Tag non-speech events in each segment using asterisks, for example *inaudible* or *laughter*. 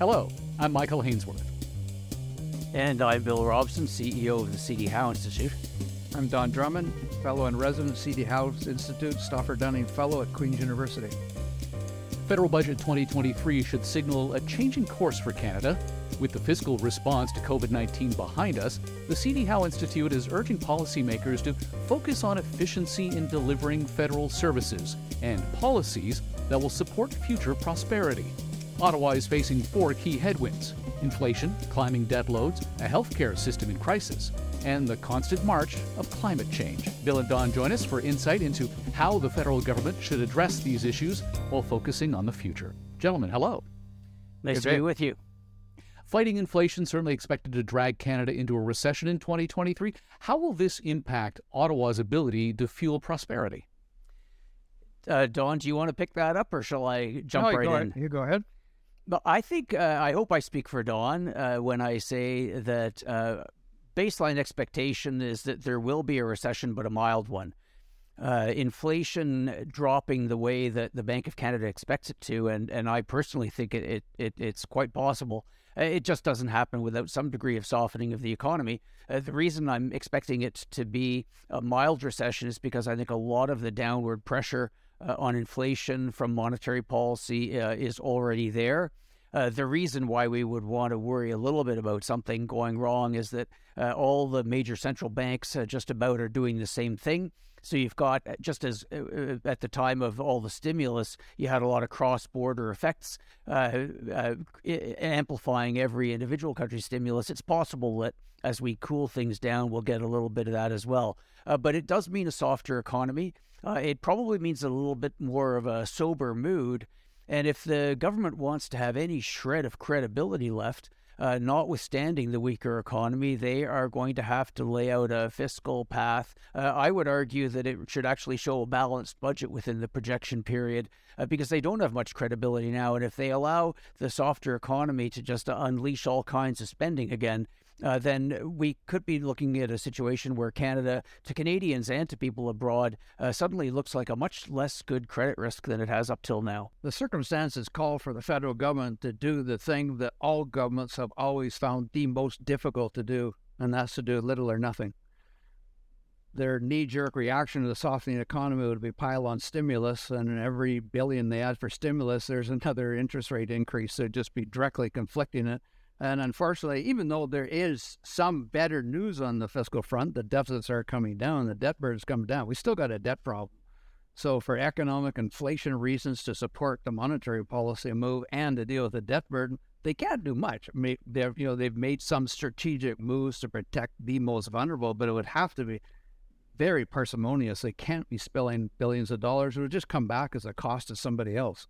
Hello, I'm Michael Hainsworth. And I'm Bill Robson, CEO of the CD Howe Institute. I'm Don Drummond, Fellow in Residence, CD Howe Institute, Stauffer Dunning Fellow at Queen's University. Federal Budget 2023 should signal a changing course for Canada. With the fiscal response to COVID 19 behind us, the CD Howe Institute is urging policymakers to focus on efficiency in delivering federal services and policies that will support future prosperity. Ottawa is facing four key headwinds inflation, climbing debt loads, a healthcare system in crisis, and the constant march of climate change. Bill and Don join us for insight into how the federal government should address these issues while focusing on the future. Gentlemen, hello. Nice Good to be with you. Fighting inflation certainly expected to drag Canada into a recession in 2023. How will this impact Ottawa's ability to fuel prosperity? Uh, Don, do you want to pick that up, or shall I jump no, right go in? Ahead. You go ahead. But I think uh, I hope I speak for Don uh, when I say that uh, baseline expectation is that there will be a recession, but a mild one. Uh, inflation dropping the way that the Bank of Canada expects it to, and, and I personally think it, it, it it's quite possible. Uh, it just doesn't happen without some degree of softening of the economy. Uh, the reason I'm expecting it to be a mild recession is because I think a lot of the downward pressure uh, on inflation from monetary policy uh, is already there. Uh, the reason why we would want to worry a little bit about something going wrong is that uh, all the major central banks uh, just about are doing the same thing. So you've got, uh, just as at the time of all the stimulus, you had a lot of cross border effects amplifying every individual country's stimulus. It's possible that as we cool things down, we'll get a little bit of that as well. but it does mean a softer economy. It probably means a little bit more of a sober mood and if the government wants to have any shred of credibility left, uh, notwithstanding the weaker economy, they are going to have to lay out a fiscal path. Uh, I would argue that it should actually show a balanced budget within the projection period uh, because they don't have much credibility now. And if they allow the softer economy to just unleash all kinds of spending again, uh, then we could be looking at a situation where Canada, to Canadians and to people abroad, uh, suddenly looks like a much less good credit risk than it has up till now. The circumstances call for the federal government to do the thing that all governments have always found the most difficult to do, and that's to do little or nothing. Their knee jerk reaction to the softening economy would be pile on stimulus, and every billion they add for stimulus, there's another *laughs* interest rate increase. They'd just be directly conflicting it and unfortunately, even though there is some better news on the fiscal front, the deficits are coming down, the debt burden is coming down, we still got a debt problem. So, for economic inflation reasons to support the monetary policy move and to deal with the debt burden, they can't do much. They've, you know, they've made some strategic moves to protect the most vulnerable, but it would have to be very parsimonious. They can't be spilling billions of dollars. It would just come back as a cost to somebody else.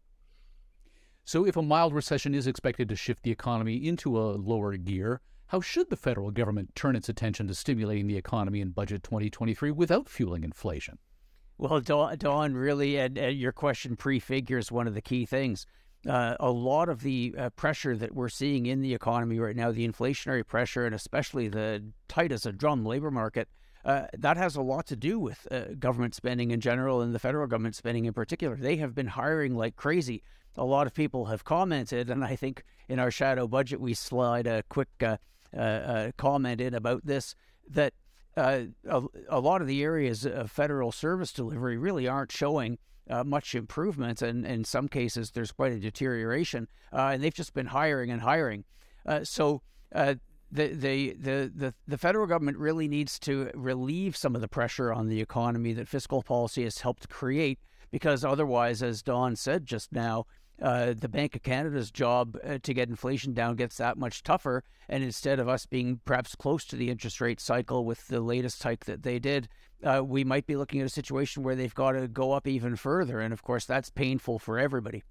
So, if a mild recession is expected to shift the economy into a lower gear, how should the federal government turn its attention to stimulating the economy in Budget 2023 without fueling inflation? Well, Don, really, and, and your question prefigures one of the key things. Uh, a lot of the uh, pressure that we're seeing in the economy right now, the inflationary pressure, and especially the tight as a drum labor market, uh, that has a lot to do with uh, government spending in general and the federal government spending in particular. They have been hiring like crazy a lot of people have commented, and I think in our shadow budget we slide a quick uh, uh, uh comment in about this that uh, a, a, lot of the areas of federal service delivery really aren't showing uh, much improvement, and in some cases there's quite a deterioration, and they've just been hiring and hiring. so. The, the, the, the federal government really needs to relieve some of the pressure on the economy that fiscal policy has helped create because otherwise, as Don said just now, uh, the Bank of Canada's job uh, to get inflation down gets that much tougher. And instead of us being perhaps close to the interest rate cycle with the latest hike that they did, uh, we might be looking at a situation where they've got to go up even further. And of course, that's painful for everybody.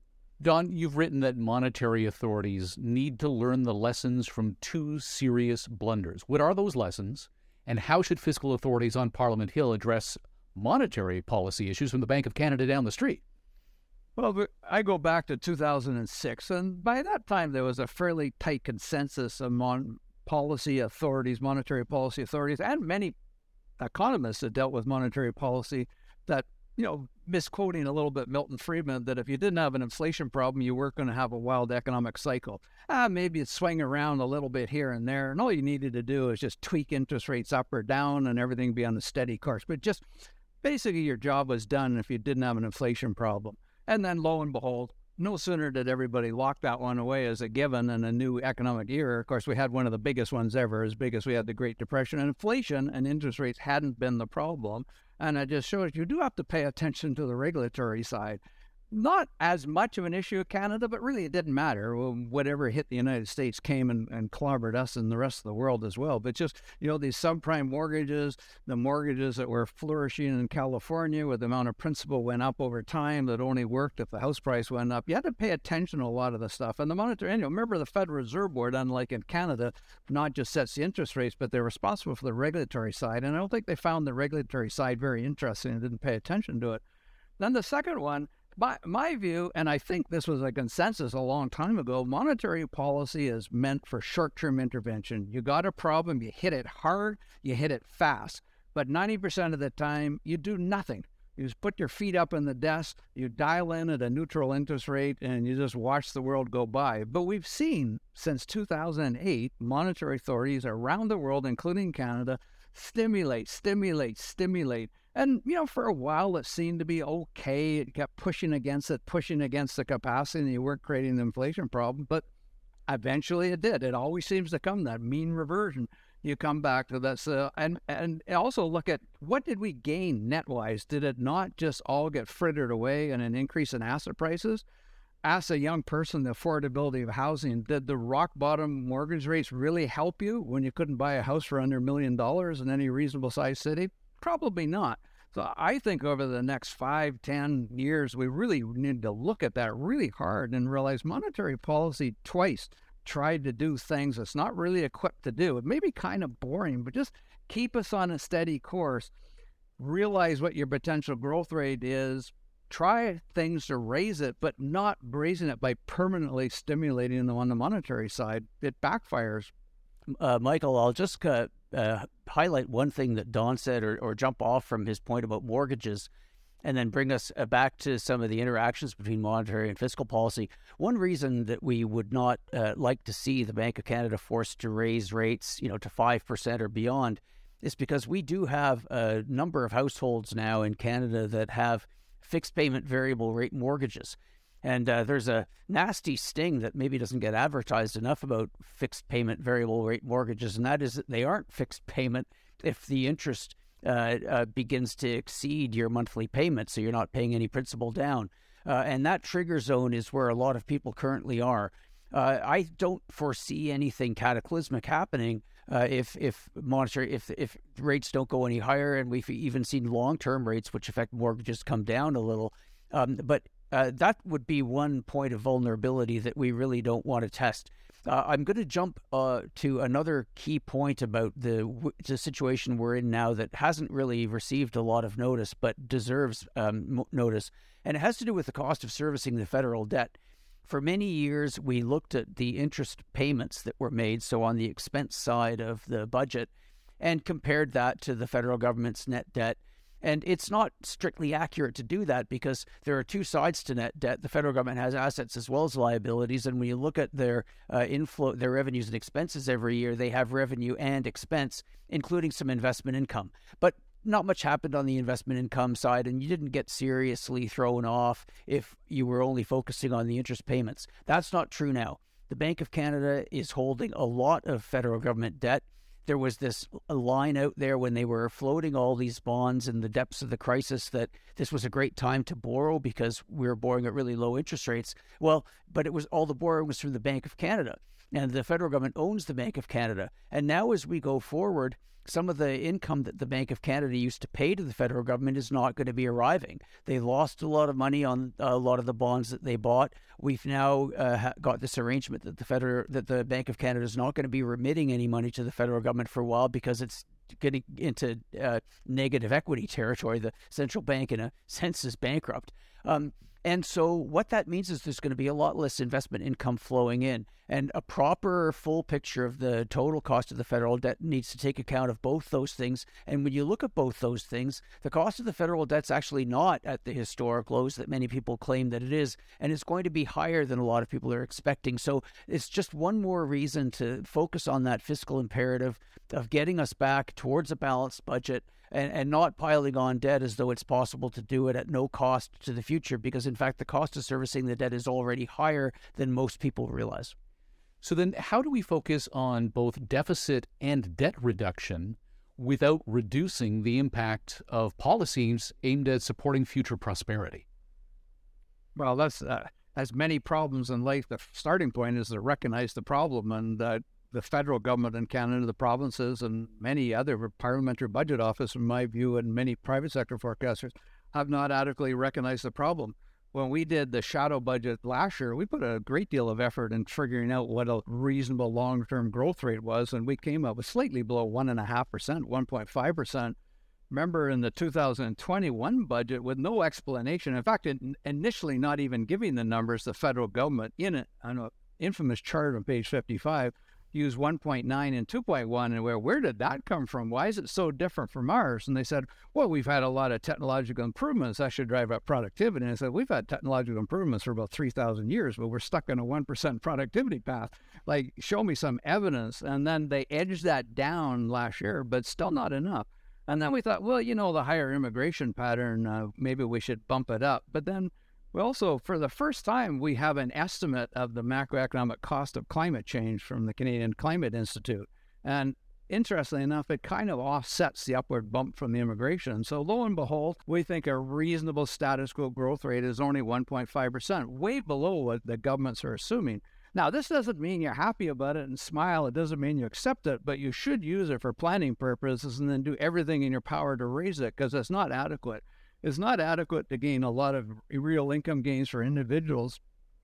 Don, you've written that monetary authorities need to learn the lessons from two serious blunders. What are those lessons? And how should fiscal authorities on Parliament Hill address monetary policy issues from the Bank of Canada down the street? Well, I go back to 2006, and by that time there was a fairly tight consensus among policy authorities, monetary policy authorities, and many economists that dealt with monetary policy that you know, misquoting a little bit Milton Friedman that if you didn't have an inflation problem, you weren't going to have a wild economic cycle. Ah, maybe it's swing around a little bit here and there, and all you needed to do is just tweak interest rates up or down, and everything be on a steady course. But just basically, your job was done if you didn't have an inflation problem. And then, lo and behold, no sooner did everybody lock that one away as a given in a new economic era. Of course, we had one of the biggest ones ever, as big as we had the Great Depression. And inflation and interest rates hadn't been the problem. And it just shows you do have to pay attention to the regulatory side not as much of an issue of Canada, but really it didn't matter. Whatever hit the United States came and, and clobbered us and the rest of the world as well. But just, you know, these subprime mortgages, the mortgages that were flourishing in California where the amount of principal went up over time that only worked if the house price went up. You had to pay attention to a lot of the stuff. And the monetary, and you remember the Federal Reserve Board, unlike in Canada, not just sets the interest rates, but they're responsible for the regulatory side. And I don't think they found the regulatory side very interesting and didn't pay attention to it. Then the second one, my, my view, and I think this was a consensus a long time ago, monetary policy is meant for short term intervention. You got a problem, you hit it hard, you hit it fast. But 90% of the time, you do nothing. You just put your feet up in the desk, you dial in at a neutral interest rate, and you just watch the world go by. But we've seen since 2008 monetary authorities around the world, including Canada, stimulate, stimulate, stimulate and, you know, for a while it seemed to be okay. It kept pushing against it, pushing against the capacity, and you weren't creating the inflation problem. But eventually it did. It always seems to come, that mean reversion. You come back to this. Uh, and, and also look at what did we gain net wise? Did it not just all get frittered away in an increase in asset prices? Ask a young person the affordability of housing. Did the rock bottom mortgage rates really help you when you couldn't buy a house for under a million dollars in any reasonable sized city? Probably not. So I think over the next five, ten years, we really need to look at that really hard and realize monetary policy twice tried to do things it's not really equipped to do. It may be kind of boring, but just keep us on a steady course. Realize what your potential growth rate is. Try things to raise it, but not raising it by permanently stimulating them on the monetary side. It backfires. Uh, Michael, I'll just uh, uh, highlight one thing that Don said or, or jump off from his point about mortgages and then bring us uh, back to some of the interactions between monetary and fiscal policy. One reason that we would not uh, like to see the Bank of Canada forced to raise rates, you know, to 5% or beyond is because we do have a number of households now in Canada that have fixed payment variable rate mortgages. And uh, there's a nasty sting that maybe doesn't get advertised enough about fixed payment variable rate mortgages, and that is that they aren't fixed payment if the interest uh, uh, begins to exceed your monthly payment, so you're not paying any principal down. Uh, and that trigger zone is where a lot of people currently are. Uh, I don't foresee anything cataclysmic happening uh, if if monetary if if rates don't go any higher, and we've even seen long term rates, which affect mortgages, come down a little. Um, but uh, that would be one point of vulnerability that we really don't want to test. Uh, I'm going to jump uh, to another key point about the, the situation we're in now that hasn't really received a lot of notice but deserves um, notice, and it has to do with the cost of servicing the federal debt. For many years, we looked at the interest payments that were made, so on the expense side of the budget, and compared that to the federal government's net debt and it's not strictly accurate to do that because there are two sides to net debt. The federal government has assets as well as liabilities, and when you look at their uh, inflow, their revenues and expenses every year, they have revenue and expense, including some investment income. But not much happened on the investment income side, and you didn't get seriously thrown off if you were only focusing on the interest payments. That's not true now. The Bank of Canada is holding a lot of federal government debt there was this line out there when they were floating all these bonds in the depths of the crisis that this was a great time to borrow because we were borrowing at really low interest rates. Well, but it was all the borrowing was from the Bank of Canada, and the federal government owns the Bank of Canada. And now, as we go forward, some of the income that the Bank of Canada used to pay to the federal government is not going to be arriving. They lost a lot of money on a lot of the bonds that they bought. We've now uh, got this arrangement that the federal that the Bank of Canada is not going to be remitting any money to the federal government for a while because it's getting into uh, negative equity territory. The central bank, in a *laughs* sense, is bankrupt. Um, And so, what that means is there's going to be a lot less investment income flowing in. And a proper, full picture of the total cost of the federal debt needs to take account of both those things. And when you look at both those things, the cost of the federal debt's actually not at the historic lows that many people claim that it is. And it's going to be higher than a lot of people are expecting. So, it's just one more reason to focus on that fiscal imperative of getting us back towards a balanced budget and, and not piling on debt as though it's possible to do it at no cost to the future, because in fact, the cost of servicing the debt is already higher than most people realize. So, then how do we focus on both deficit and debt reduction without reducing the impact of policies aimed at supporting future prosperity? Well, that's uh, as many problems in life. The starting point is to recognize the problem and uh, the federal government in Canada, the provinces, and many other parliamentary budget office, in my view, and many private sector forecasters have not adequately recognized the problem. When we did the shadow budget last year, we put a great deal of effort in figuring out what a reasonable long term growth rate was, and we came up with slightly below 1.5%, 1.5%. Remember in the 2021 budget with no explanation, in fact, initially not even giving the numbers, the federal government in it, on an infamous chart on page 55 use 1.9 and 2.1 and where where did that come from? Why is it so different from ours? And they said well we've had a lot of technological improvements that should drive up productivity. And i said we've had technological improvements for about 3000 years but we're stuck on a 1% productivity path. Like show me some evidence. And then they edged that down last year but still not enough. And then we thought well you know the higher immigration pattern uh, maybe we should bump it up. But then we also, for the first time, we have an estimate of the macroeconomic cost of climate change from the Canadian Climate Institute. And interestingly enough, it kind of offsets the upward bump from the immigration. So, lo and behold, we think a reasonable status quo growth rate is only 1.5%, way below what the governments are assuming. Now, this doesn't mean you're happy about it and smile. It doesn't mean you accept it, but you should use it for planning purposes and then do everything in your power to raise it because it's not adequate is not adequate to gain a lot of real income gains for individuals.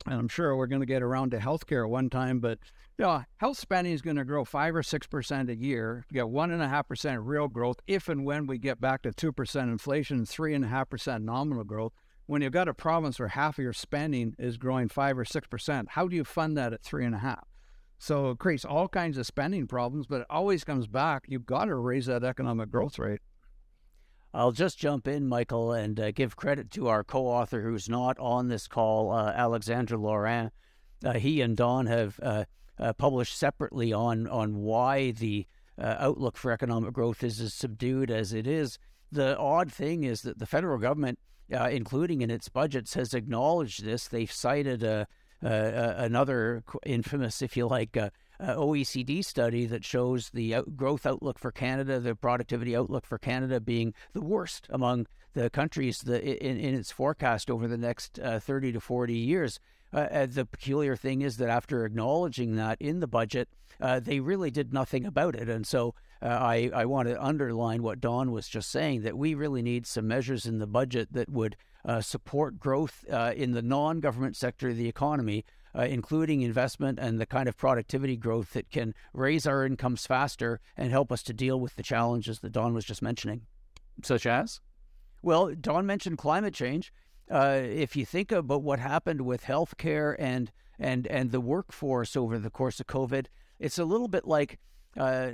And I'm sure we're going to get around to healthcare one time, but you know, health spending is going to grow five or six percent a year. You get one and a half percent real growth if and when we get back to two percent inflation, three and a half percent nominal growth. When you've got a province where half of your spending is growing five or six percent, how do you fund that at three and a half? So it creates all kinds of spending problems, but it always comes back. You've got to raise that economic growth rate. I'll just jump in, Michael, and uh, give credit to our co author who's not on this call, uh, Alexandre Laurin. Uh, he and Don have uh, uh, published separately on, on why the uh, outlook for economic growth is as subdued as it is. The odd thing is that the federal government, including in its budgets, has acknowledged this. They've cited another infamous, if you like, uh, OECD study that shows the out- growth outlook for Canada, the productivity outlook for Canada being the worst among the countries the, in, in its forecast over the next uh, 30 to 40 years. Uh, uh, the peculiar thing is that after acknowledging that in the budget, uh, they really did nothing about it. And so uh, I, I want to underline what Don was just saying that we really need some measures in the budget that would support growth in the non government sector of the economy uh, including investment and the kind of productivity growth that can raise our incomes faster and help us to deal with the challenges that Don was just mentioning. Such as? Well, Don mentioned climate change. Uh, if you think about what happened with healthcare and and and the workforce over the course of COVID, it's a little bit like uh,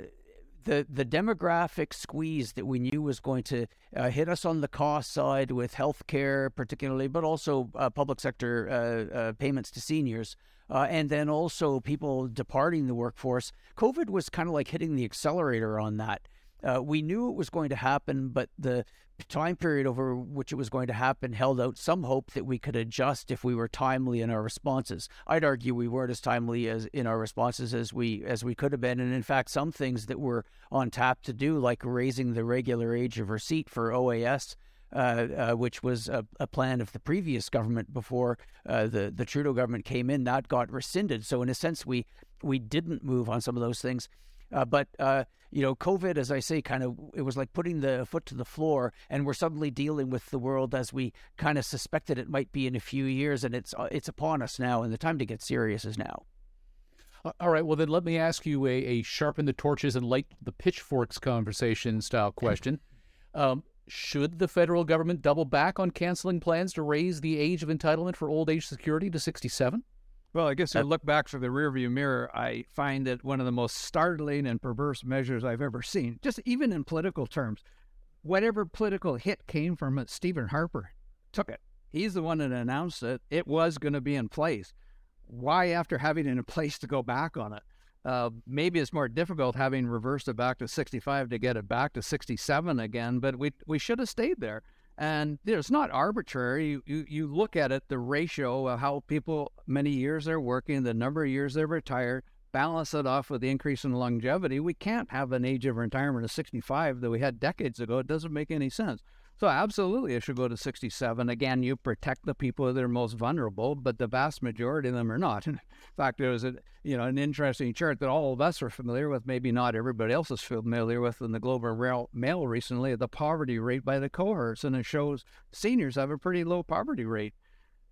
the the demographic squeeze that we knew was going to uh, hit us on the cost side with healthcare, particularly, but also uh, public sector uh, uh payments to seniors, uh, and then also people departing the workforce. COVID was kind of like hitting the accelerator on that. Uh, we knew it was going to happen, but the time period over which it was going to happen held out some hope that we could adjust if we were timely in our responses. I'd argue we weren't as timely as in our responses as we as we could have been, and in fact, some things that were on tap to do, like raising the regular age of receipt for OAS. Uh, uh, which was a, a, plan of the previous government before uh, the the Trudeau government came in, that got rescinded. So in a sense, we we didn't move on some of those things. Uh, but uh, you know, COVID, as I say, kind of it was like putting the foot to the floor, and we're suddenly dealing with the world as we kind of suspected it might be in a few years, and it's uh, it's upon us now, and the time to get serious is now. All right. Well, then let me ask you a, a sharpen the torches and light the pitchforks conversation style question. um, should the federal government double back on canceling plans to raise the age of entitlement for old age security to 67? Well, I guess I look back through the rearview mirror, I find it one of the most startling and perverse measures I've ever seen, just even in political terms. Whatever political hit came from it, Stephen Harper took it. He's the one that announced it. It was going to be in place. Why, after having it in place, to go back on it? Uh, maybe it's more difficult having reversed it back to 65 to get it back to 67 again, but we we should have stayed there. And you know, it's not arbitrary. You, you look at it, the ratio of how people, many years they're working, the number of years they're retired, balance it off with the increase in longevity. We can't have an age of retirement of 65 that we had decades ago. It doesn't make any sense. So absolutely, it should go to 67. Again, you protect the people that are most vulnerable, but the vast majority of them are not. *laughs* In fact, there was a you know an interesting chart that all of us are familiar with, maybe not everybody else is familiar with in the Globe and Mail recently, the poverty rate by the cohorts, and it shows seniors have a pretty low poverty rate.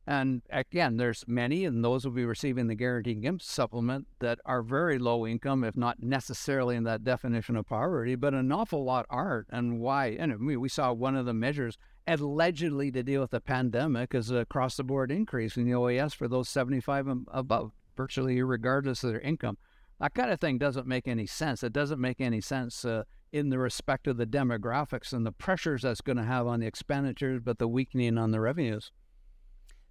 And again, there's many, and those will be receiving the guaranteed income supplement that are very low income, if not necessarily in that definition of poverty, but an awful lot aren't. And why? And we saw one of the measures allegedly to deal with the pandemic is a across the board increase in the OAS for those 75 and above, virtually regardless of their income. That kind of thing doesn't make any sense. It doesn't make any sense uh, in the respect of the demographics and the pressures that's going to have on the expenditures, but the weakening on the revenues.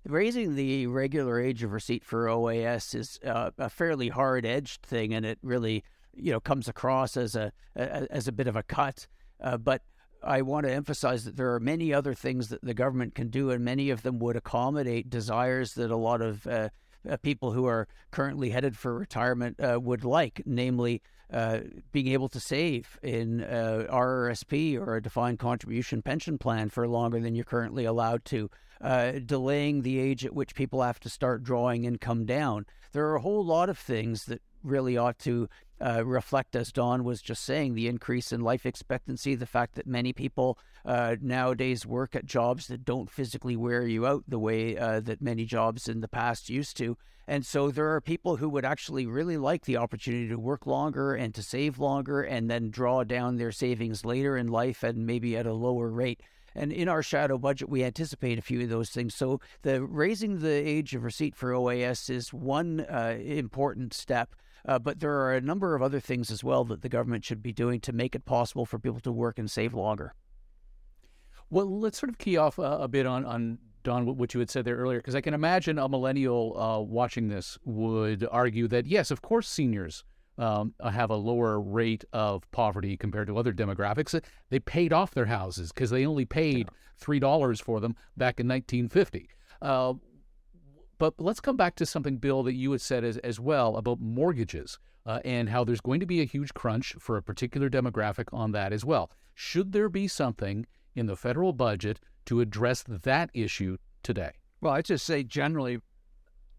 Raising the regular age of receipt for OAS is uh, a fairly hard-edged thing, and it really, you know, comes across as a, a as a bit of a cut. Uh, but I want to emphasize that there are many other things that the government can do, and many of them would accommodate desires that a lot of uh, uh people who are currently headed for retirement uh, would like, namely uh, being able to save in RRSP or a defined contribution pension plan for longer than you're currently allowed to, uh, delaying the age at which people have to start drawing income down. There are a whole lot of things that really ought to uh, reflect, as Don was just saying, the increase in life expectancy, the fact that many people uh, nowadays work at jobs that don't physically wear you out the way uh, that many jobs in the past used to. And so there are people who would actually really like the opportunity to work longer and to save longer and then draw down their savings later in life and maybe at a lower rate. And in our shadow budget, we anticipate a few of those things. So the raising the age of receipt for OAS is one uh, important step. Uh, but there are a number of other things as well that the government should be doing to make it possible for people to work and save longer. Well, let's sort of key off uh, a bit on, on Don, what you had said there earlier, because I can imagine a millennial uh, watching this would argue that, yes, of course, seniors um, have a lower rate of poverty compared to other demographics. They paid off their houses because they only paid $3 for them back in 1950. Uh, but let's come back to something, Bill, that you had said as, as well about mortgages uh, and how there's going to be a huge crunch for a particular demographic on that as well. Should there be something in the federal budget to address that issue today? Well, I just say generally,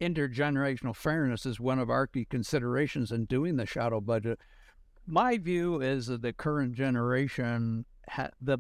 intergenerational fairness is one of our key considerations in doing the shadow budget. My view is that the current generation, ha- the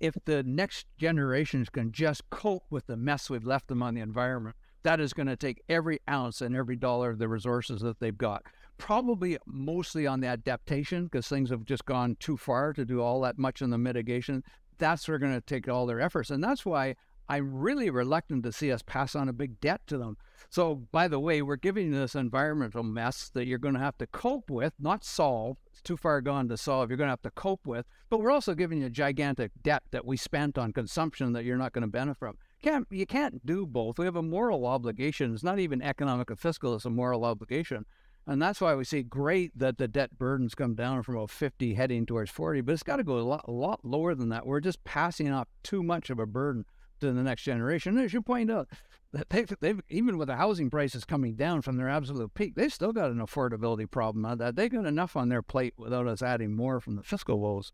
if the next generations can just cope with the mess we've left them on the environment, that is going to take every ounce and every dollar of the resources that they've got. Probably mostly on the adaptation because things have just gone too far to do all that much in the mitigation that's where going to take all their efforts. And that's why I'm really reluctant to see us pass on a big debt to them. So, by the way, we're giving you this environmental mess that you're going to have to cope with, not solve. It's too far gone to solve. You're going to have to cope with. But we're also giving you a gigantic debt that we spent on consumption that you're not going to benefit from. Can't, you can't do both. We have a moral obligation. It's not even economic or fiscal, it's a moral obligation. And that's why we see great that the debt burdens come down from about 50 heading towards 40, but it's got to go a lot, a lot lower than that. We're just passing off too much of a burden to the next generation. As you point out, they've, they've, even with the housing prices coming down from their absolute peak, they've still got an affordability problem on that. They got enough on their plate without us adding more from the fiscal woes.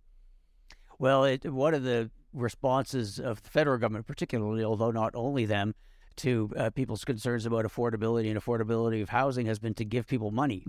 Well, it, one of the responses of the federal government, particularly, although not only them, to uh, people's concerns about affordability and affordability of housing has been to give people money.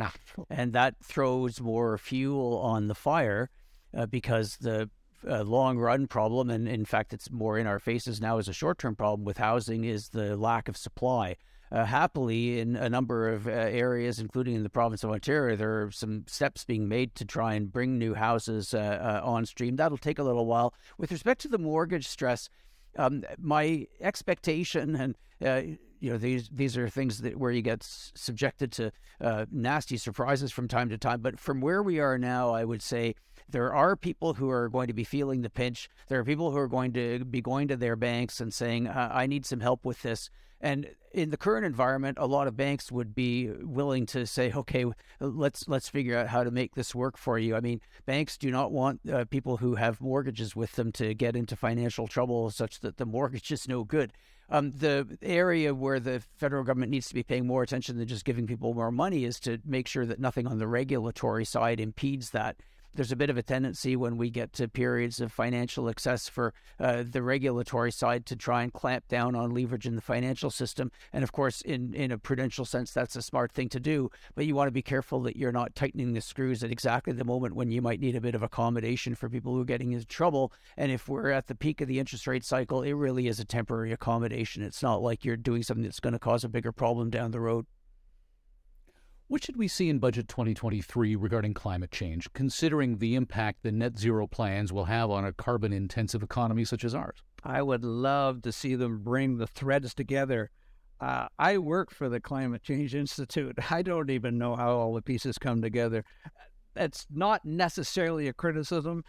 And that throws more fuel on the fire uh, because the uh, long run problem, and in fact, it's more in our faces now as a short term problem with housing, is the lack of supply. uh, happily, in a number of uh, areas, including in the province of Ontario, there are some steps being made to try and bring new houses uh, uh, on stream. That'll take a little while. With respect to the mortgage stress, um, my expectation and uh, you know these these are things that where you get subjected to uh, nasty surprises from time to time. But from where we are now, I would say there are people who are going to be feeling the pinch. There are people who are going to be going to their banks and saying, "I need some help with this." And in the current environment, a lot of banks would be willing to say, "Okay, let's let's figure out how to make this work for you." I mean, banks do not want uh, people who have mortgages with them to get into financial trouble such that the mortgage is no good. Um, the area where the federal government needs to be paying more attention than just giving people more money is to make sure that nothing on the regulatory side impedes that there's a bit of a tendency when we get to periods of financial excess for uh, the regulatory side to try and clamp down on leverage in the financial system. And of course, in, in a prudential sense, that's a smart thing to do. But you want to be careful that you're not tightening the screws at exactly the moment when you might need a bit of accommodation for people who are getting into trouble. And if we're at the peak of the interest rate cycle, it really is a temporary accommodation. It's not like you're doing something that's going to cause a bigger problem down the road. What should we see in Budget 2023 regarding climate change, considering the impact the net zero plans will have on a carbon intensive economy such as ours? I would love to see them bring the threads together. Uh, I work for the Climate Change Institute. *laughs* I don't even know how all the pieces come together. It's not necessarily a criticism.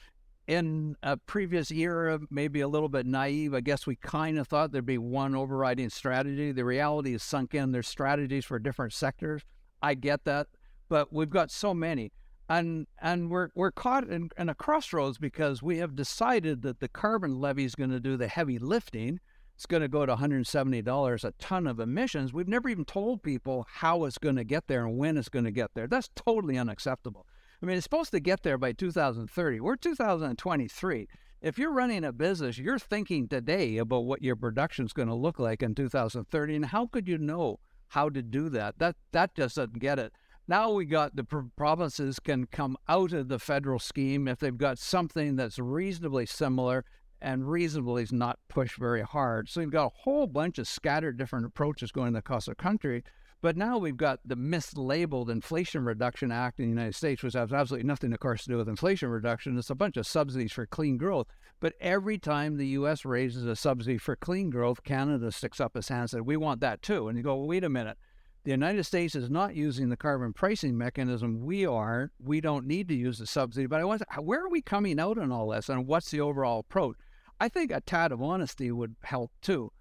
In a previous era, maybe a little bit naive, I guess we kind of thought there'd be one overriding strategy. The reality is sunk in. There's strategies for different sectors. I get that, but we've got so many. And and we're we're caught in, in a crossroads because we have decided that the carbon levy is going to do the heavy lifting. It's going to go to $170 a ton of emissions. We've never even told people how it's going to get there and when it's going to get there. That's totally unacceptable. I mean, it's supposed to get there by 2030. We're 2023. If you're running a business, you're thinking today about what your production is going to look like in 2030. And how could you know how to do that. That that just doesn't get it. Now we got the provinces can come out of the federal scheme if they've got something that's reasonably similar and reasonably is not pushed very hard. So you've got a whole bunch of scattered different approaches going across the country. But now we've got the mislabeled Inflation Reduction Act in the United States, which has absolutely nothing, of course, to do with inflation reduction. It's a bunch of subsidies for clean growth. But every time the U.S. raises a subsidy for clean growth, Canada sticks up its hand and says, we want that too. And you go, well, wait a minute. The United States is not using the carbon pricing mechanism. We are. We don't need to use the subsidy. But I to, where are we coming out on all this and what's the overall approach? I think a tad of honesty would help too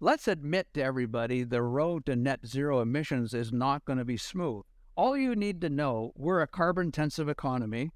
let's admit to everybody the road to net zero emissions is not going to be smooth. All you need to know, we're a carbon intensive economy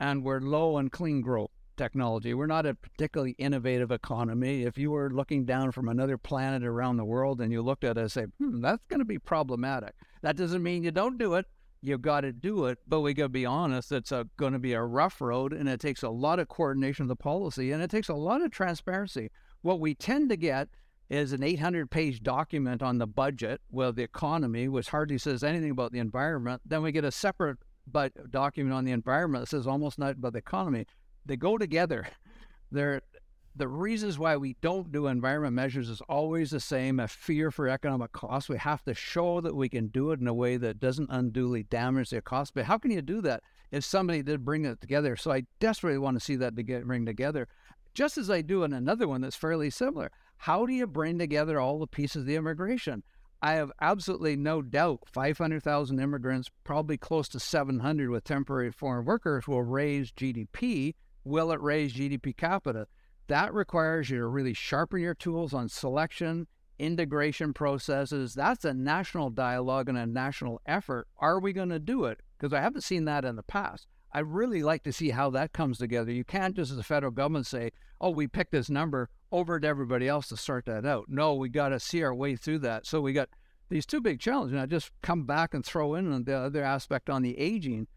and we're low on clean growth technology. We're not a particularly innovative economy. If you were looking down from another planet around the world and you looked at it and say, hmm, that's going to be problematic. That doesn't mean you don't do it. You've got to do it, but we got to be honest. It's going to be a rough road, and it takes a lot of coordination of the policy, and it takes a lot of transparency. What we tend to get is an 800 page document on the budget, well, the economy, which hardly says anything about the environment. Then we get a separate but document on the environment that says almost nothing about the economy. They go together. They're, the reasons why we don't do environment measures is always the same a fear for economic cost. We have to show that we can do it in a way that doesn't unduly damage the cost. But how can you do that if somebody did bring it together? So I desperately want to see that to get bring together. Just as I do in another one that's fairly similar. How do you bring together all the pieces of the immigration? I have absolutely no doubt 500,000 immigrants, probably close to 700 with temporary foreign workers, will raise GDP. Will it raise GDP capita? That requires you to really sharpen your tools on selection, integration processes. That's a national dialogue and a national effort. Are we going to do it? Because I haven't seen that in the past. I really like to see how that comes together. You can't just as a federal government say, oh, we picked this number over to everybody else to sort that out. No, we got to see our way through that. So we got these two big challenges. And I just come back and throw in the other aspect on the aging.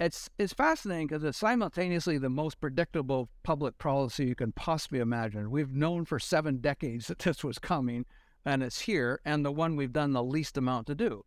It's it's fascinating because it's simultaneously the most predictable public policy you can possibly imagine. We've known for seven decades *laughs* that this was coming, and it's here, and the one we've done the least amount to do.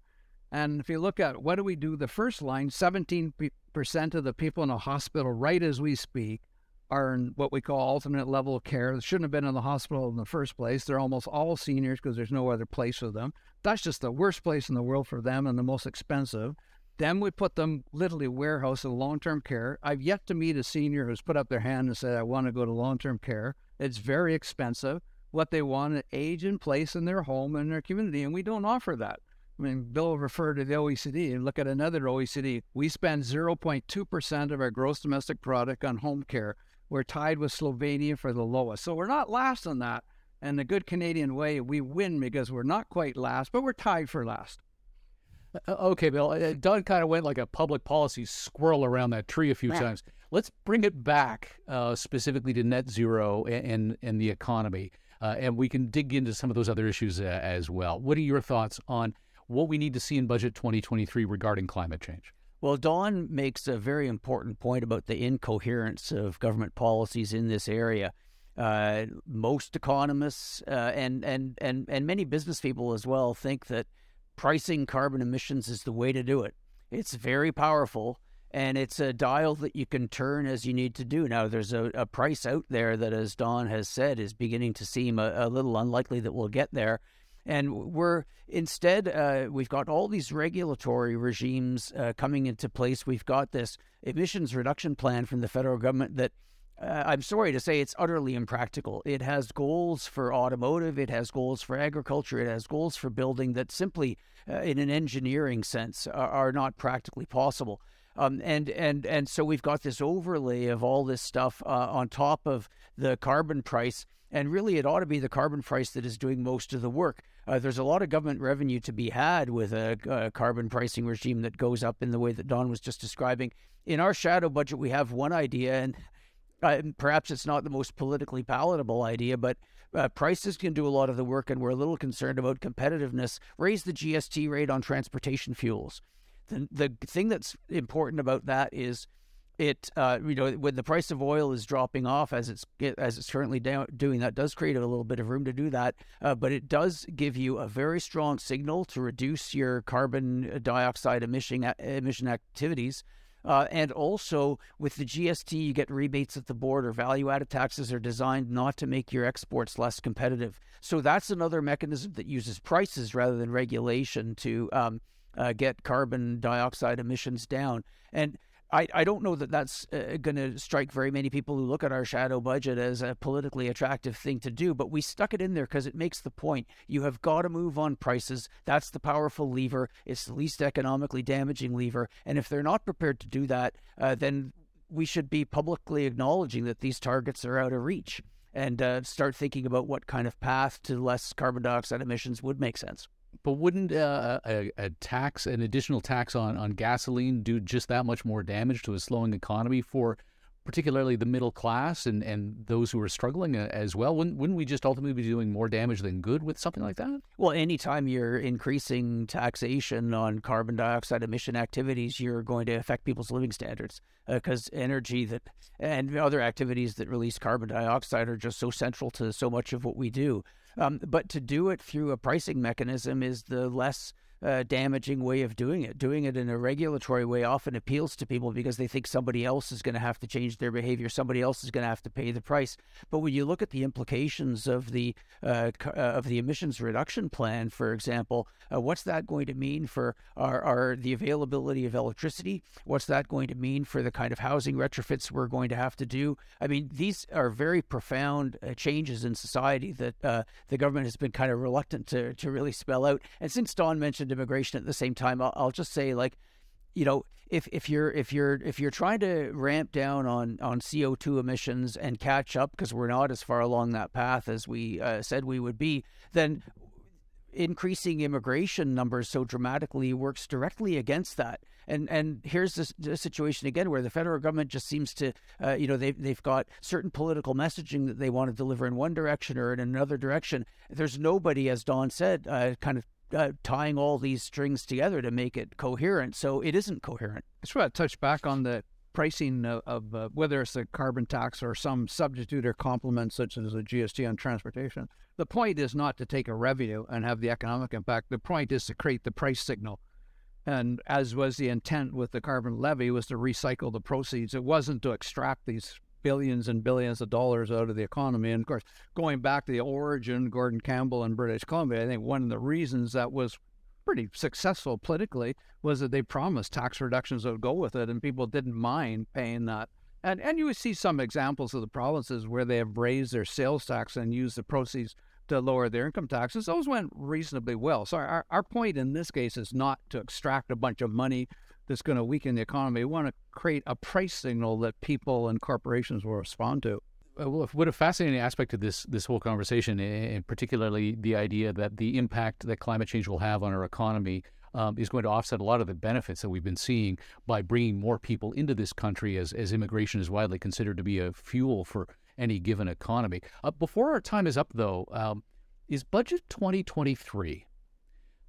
And if you look at what do we do, the first line, 17% of the people in a hospital right as we speak are in what we call alternate level of care. They shouldn't have been in the hospital in the first place. They're almost all seniors because there's no other place for them. That's just the worst place in the world for them and the most expensive. Then we put them literally warehouse in long term care. I've yet to meet a senior who's put up their hand and said, I want to go to long term care. It's very expensive. What they want is age and place in their home and their community, and we don't offer that. I mean, Bill referred to the OECD and look at another OECD. We spend 0.2% of our gross domestic product on home care. We're tied with Slovenia for the lowest. So we're not last on that. And the good Canadian way, we win because we're not quite last, but we're tied for last. Uh, okay, Bill. Uh, Don kind of went like a public policy squirrel around that tree a few yeah. times. Let's bring it back uh, specifically to net zero and, and, and the economy. Uh, and we can dig into some of those other issues uh, as well. What are your thoughts on what we need to see in budget 2023 regarding climate change? Well, Don makes a very important point about the incoherence of government policies in this area. Uh, most economists uh, and, and, and, and many business people as well think that pricing carbon emissions is the way to do it. It's very powerful and it's a dial that you can turn as you need to do. Now, there's a, a price out there that, as Don has said, is beginning to seem a, a little unlikely that we'll get there. And we're instead, uh, we've got all these regulatory regimes uh, coming into place. We've got this emissions reduction plan from the federal government that uh, I'm sorry to say it's utterly impractical. It has goals for automotive, it has goals for agriculture, it has goals for building that simply, uh, in an engineering sense, are, are not practically possible. Um, and and and so we've got this overlay of all this stuff uh, on top of the carbon price, and really it ought to be the carbon price that is doing most of the work. Uh, there's a lot of government revenue to be had with a, a, carbon pricing regime that goes up in the way that Don was just describing. In our shadow budget, we have one idea, and uh, perhaps it's not the most politically palatable idea, but uh, prices can do a lot of the work, and we're a little concerned about competitiveness. Raise the GST rate on transportation fuels. The, the thing that's important about that is it uh, you know when the price of oil is dropping off as it's as it's currently doing that does create a little bit of room to do that uh, but it does give you a very strong signal to reduce your carbon dioxide emission emission activities uh, and also with the GST, you get rebates at the border. Value added taxes are designed not to make your exports less competitive. So that's another mechanism that uses prices rather than regulation to um, uh, get carbon dioxide emissions down. And I, I don't know that that's uh, going to strike very many people who look at our shadow budget as a politically attractive thing to do, but we stuck it in there because it makes the point. You have got to move on prices. That's the powerful lever. It's the least economically damaging lever. And if they're not prepared to do that, uh, then we should be publicly acknowledging that these targets are out of reach and uh, start thinking about what kind of path to less carbon dioxide emissions would make sense. But wouldn't uh, a, a, tax, an additional tax on, on gasoline, do just that much more damage to a slowing economy for particularly the middle class and, and those who are struggling uh, as well? Wouldn't, wouldn't we just ultimately be doing more damage than good with something like that? Well, anytime you're increasing taxation on carbon dioxide emission activities, you're going to affect people's living standards because uh, energy that and other activities that release carbon dioxide are just so central to so much of what we do. Um, but to do it through a pricing mechanism is the less uh, damaging way of doing it. Doing it in a regulatory way often appeals to people because they think somebody else is going to have to change their behavior, somebody else is going to have to pay the price. But when you look at the implications of the uh, uh, of the emissions reduction plan, for example, uh, what's that going to mean for our, our the availability of electricity? What's that going to mean for the kind of housing retrofits we're going to have to do? I mean, these are very profound uh, changes in society that uh, the government has been kind of reluctant to to really spell out. And since Don mentioned mentioned immigration at the same time. I'll, I'll just say like, you know, if if you're if you're if you're trying to ramp down on on CO2 emissions and catch up because we're not as far along that path as we uh, said we would be, then increasing immigration numbers so dramatically works directly against that. And and here's this, this situation again where the federal government just seems to, uh, you know, they've they've got certain political messaging that they want to deliver in one direction or in another direction. There's nobody, as Don said, uh, kind of uh, tying all these strings together to make it coherent. So it isn't coherent. I just want to touch back on the pricing of, of uh, whether it's a carbon tax or some substitute or complement, such as a GST on transportation. The point is not to take a revenue and have the economic impact. The point is to create the price signal. And as was the intent with the carbon levy, was to recycle the proceeds. It wasn't to extract these billions and billions of dollars out of the economy. And of course, going back to the origin, Gordon Campbell in British Columbia, I think one of the reasons that was pretty successful politically was that they promised tax reductions that would go with it, and people didn't mind paying that. And and you would see some examples of the provinces where they have raised their sales tax and used the proceeds to lower their income taxes. Those went reasonably well. So our, our point in this case is not to extract a bunch of money that's going to weaken the economy. We want to create a price signal that people and corporations will respond to. Uh, well, what a fascinating aspect of this this whole conversation, and particularly the idea that the impact that climate change will have on our economy um, is going to offset a lot of the benefits that we've been seeing by bringing more people into this country, as as immigration is widely considered to be a fuel for any given economy. Uh, before our time is up, though, um, is Budget 2023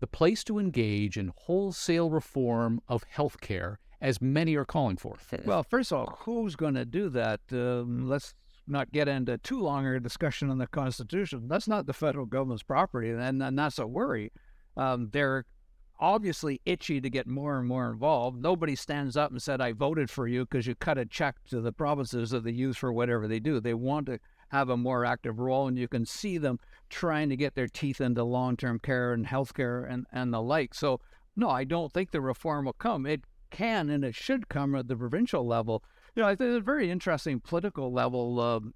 the place to engage in wholesale reform of healthcare, as many are calling for? Well, first of all, who's going to do that? Um, let's not get into too long a discussion on the Constitution. That's not the federal government's property, and, and that's a worry. Um, they're obviously itchy to get more and more involved. Nobody stands up and said, I voted for you because you cut a check to the provinces that they use for whatever they do. They want to have a more active role, and you can see them trying to get their teeth into long term care and healthcare and, and the like. So, no, I don't think the reform will come. It can and it should come at the provincial level. You know, I think it's a very interesting political level.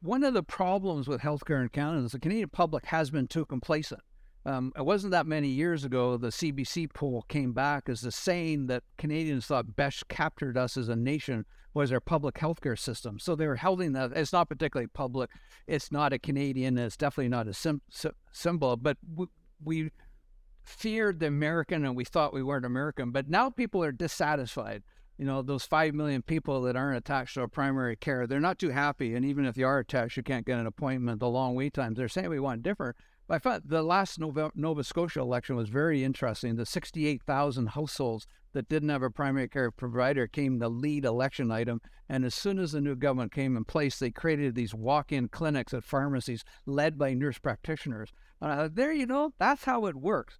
One of the problems with healthcare in Canada is the Canadian public has been too complacent. Um, it wasn't that many years ago the CBC poll came back as the saying that Canadians thought best captured us as a nation was our public healthcare system. So they were holding that. It's not particularly public. It's not a Canadian. It's definitely not a sim- symbol. But we, we feared the American and we thought we weren't American. But now people are dissatisfied. You know, those 5 million people that aren't attached to a primary care, they're not too happy. And even if you are attached, you can't get an appointment, the long wait times. They're saying we want different. I thought the last Nova, Nova Scotia election was very interesting. The 68,000 households that didn't have a primary care provider came the lead election item. And as soon as the new government came in place, they created these walk in clinics at pharmacies led by nurse practitioners. Uh, there you know, that's how it works.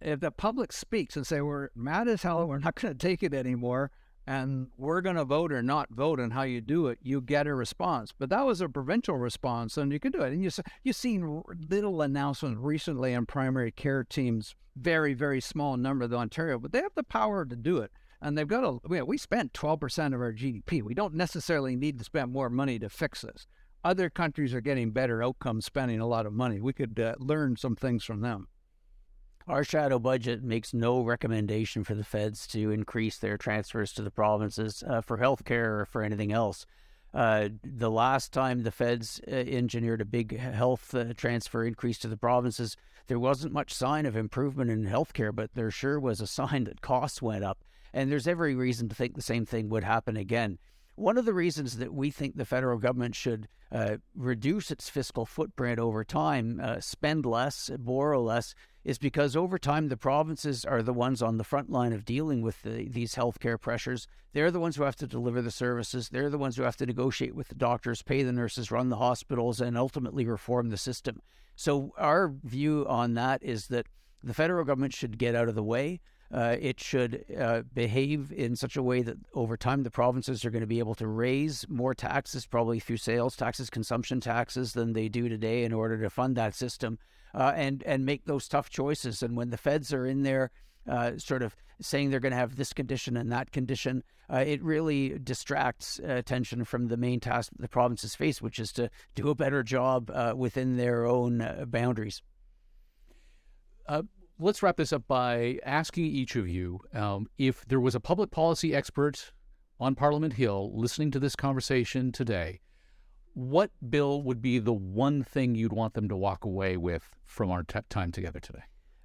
If the public speaks and say, We're mad as hell, we're not going to take it anymore, and we're going to vote or not vote and how you do it, you get a response. But that was a provincial response, and you can do it. And you you've seen little announcements recently on primary care teams, very very small number of Ontario, but they have the power to do it. And they've got a we, we spent 12% of our GDP. We don't necessarily need to spend more money to fix this. Other countries are getting better outcomes spending a lot of money. We could uh, learn some things from them. Our shadow budget makes no recommendation for the feds to increase their transfers to the provinces uh, for healthcare or for anything else. Uh, the last time the feds uh, engineered a big health uh, transfer increase to the provinces, there wasn't much sign of improvement in healthcare, but there sure was a *laughs* sign that costs went up. And there's every reason to think the same thing would happen again. One of the reasons that we think the federal government should uh, reduce its fiscal footprint over time, uh, spend less, borrow less, is because over time the provinces are the ones on the front line of dealing with the, these healthcare pressures. They're the ones who have to deliver the services. They're the ones who have to negotiate with the doctors, pay the nurses, run the hospitals, and ultimately reform the system. So our view on that is that the federal government should get out of the way. Uh, it should uh, behave in such a way that over time the provinces are going to be able to raise more taxes, probably through sales taxes, consumption taxes, than they do today in order to fund that system uh, and and make those tough choices. And when the feds are in there, uh, sort of saying they're going to have this condition and that condition, uh, it really distracts uh, attention from the main task the provinces face, which is to do a better job uh, within their own uh, boundaries. let's wrap this up by asking each of you um, if there was a public policy expert on Parliament Hill listening to this conversation today what bill would be the one thing you'd want them to walk away with from our t- time together today?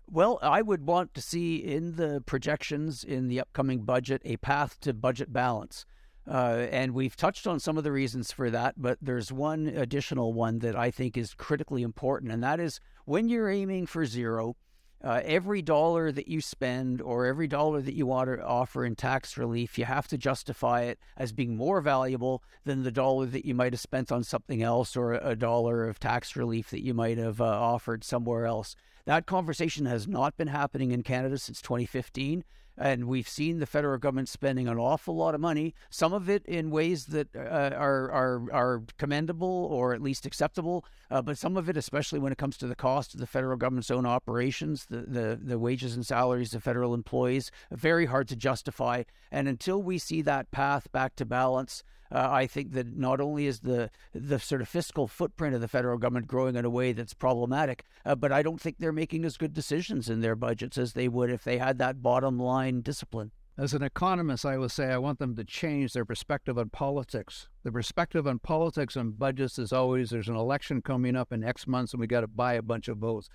Well, I would want to see in the projections in the upcoming budget a path to budget balance. Uh, and we've touched on some of the reasons for that, but there's one additional one that I think is critically important, and that is when you're aiming for zero, uh, every dollar that you spend or every dollar that you want to offer in tax relief, you have to justify it as being more valuable than the dollar that you might have spent on something else or a dollar of tax relief that you might have uh, offered somewhere else. That conversation has not been happening in Canada since 2015. And we've seen the federal government spending an awful lot of money, some of it in ways that uh, are, are, are commendable or at least acceptable, uh, but some of it, especially when it comes to the cost of the federal government's own operations, the, the, the wages and salaries of federal employees, very hard to justify. And until we see that path back to balance, uh, I think that not only is the the sort of fiscal footprint of the federal government growing in a way that's problematic, uh, but I don't think they're making as good decisions in their budgets as they would if they had that bottom line discipline. As an economist, I would say I want them to change their perspective on politics. The perspective on politics and budgets is always there's an election coming up in X months and we got to buy a bunch of votes.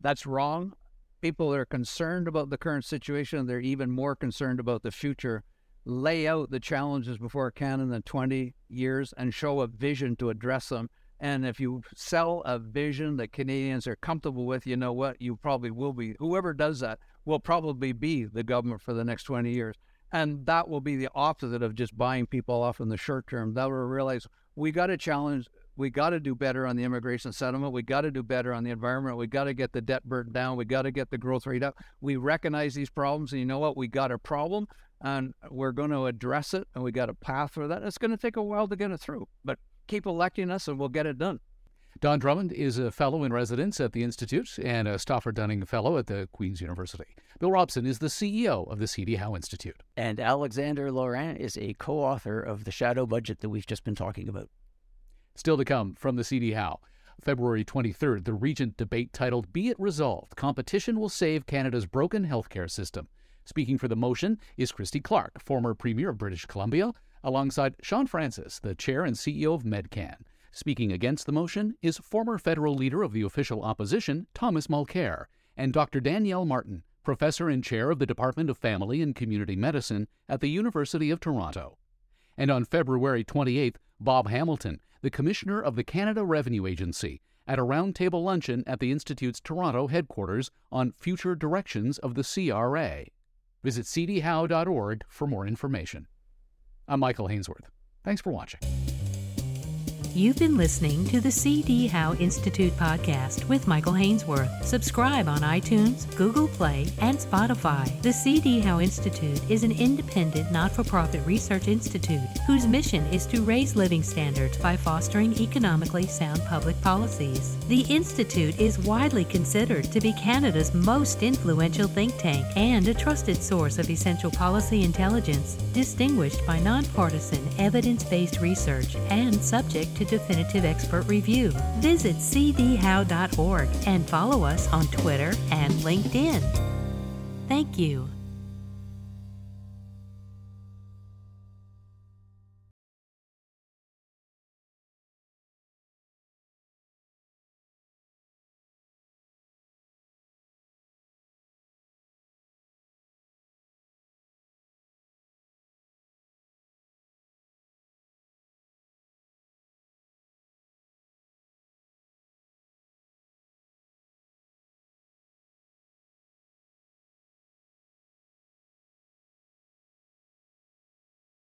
That's wrong. People are concerned about the current situation. They're even more concerned about the future lay out the challenges before Canada in 20 years and show a vision to address them. And if you sell a vision that Canadians are comfortable with, you know what? You probably will be. Whoever does that will probably be the government for the next 20 years. And that will be the opposite of just buying people off in the short term. That will realize we got to challenge, we got to do better on the immigration settlement. We got to do better on the environment. We got to get the debt burden down. We got to get the growth rate up. We recognize these problems. And you know what? We got a problem and we're going to address it, and we got a path for that. It's going to take a while to get it through, but keep electing us, and we'll get it done. Don Drummond is a fellow in residence at the Institute and a Stauffer Dunning Fellow at the Queen's University. Bill Robson is the CEO of the C.D. Howe Institute. And Alexandre Laurin is a co author of the shadow budget that we've just been talking about. Still to come from the C.D. Howe. February 23rd, the Regent debate titled Be It Resolved Competition Will Save Canada's Broken Healthcare System. Speaking for the motion is Christy Clark, former Premier of British Columbia, alongside Shaun Francis, the chair and CEO of Medcan. Speaking against the motion is former federal leader of the official opposition, Thomas Mulcair, and Dr. Danielle Martin, professor and chair of the Department of Family and Community Medicine at the University of Toronto. And on February 28th, Bob Hamilton, the Commissioner of the Canada Revenue Agency, at a roundtable luncheon at the Institute's Toronto headquarters on future directions of the CRA. Visit cdhowe.org for more information. I'm Michael Hainsworth. Thanks for watching. You've been listening to the C.D. Howe Institute podcast with Michael Hainsworth. Subscribe on iTunes, Google Play, and Spotify. The C.D. Howe Institute is an independent, not for profit research institute whose mission is to raise living standards by fostering economically sound public policies. The Institute is widely considered to be Canada's most influential think tank and a trusted source of essential policy intelligence, distinguished by nonpartisan, evidence based research and subject to definitive expert review. Visit cdhowe.org and follow us on Twitter and LinkedIn. Thank you.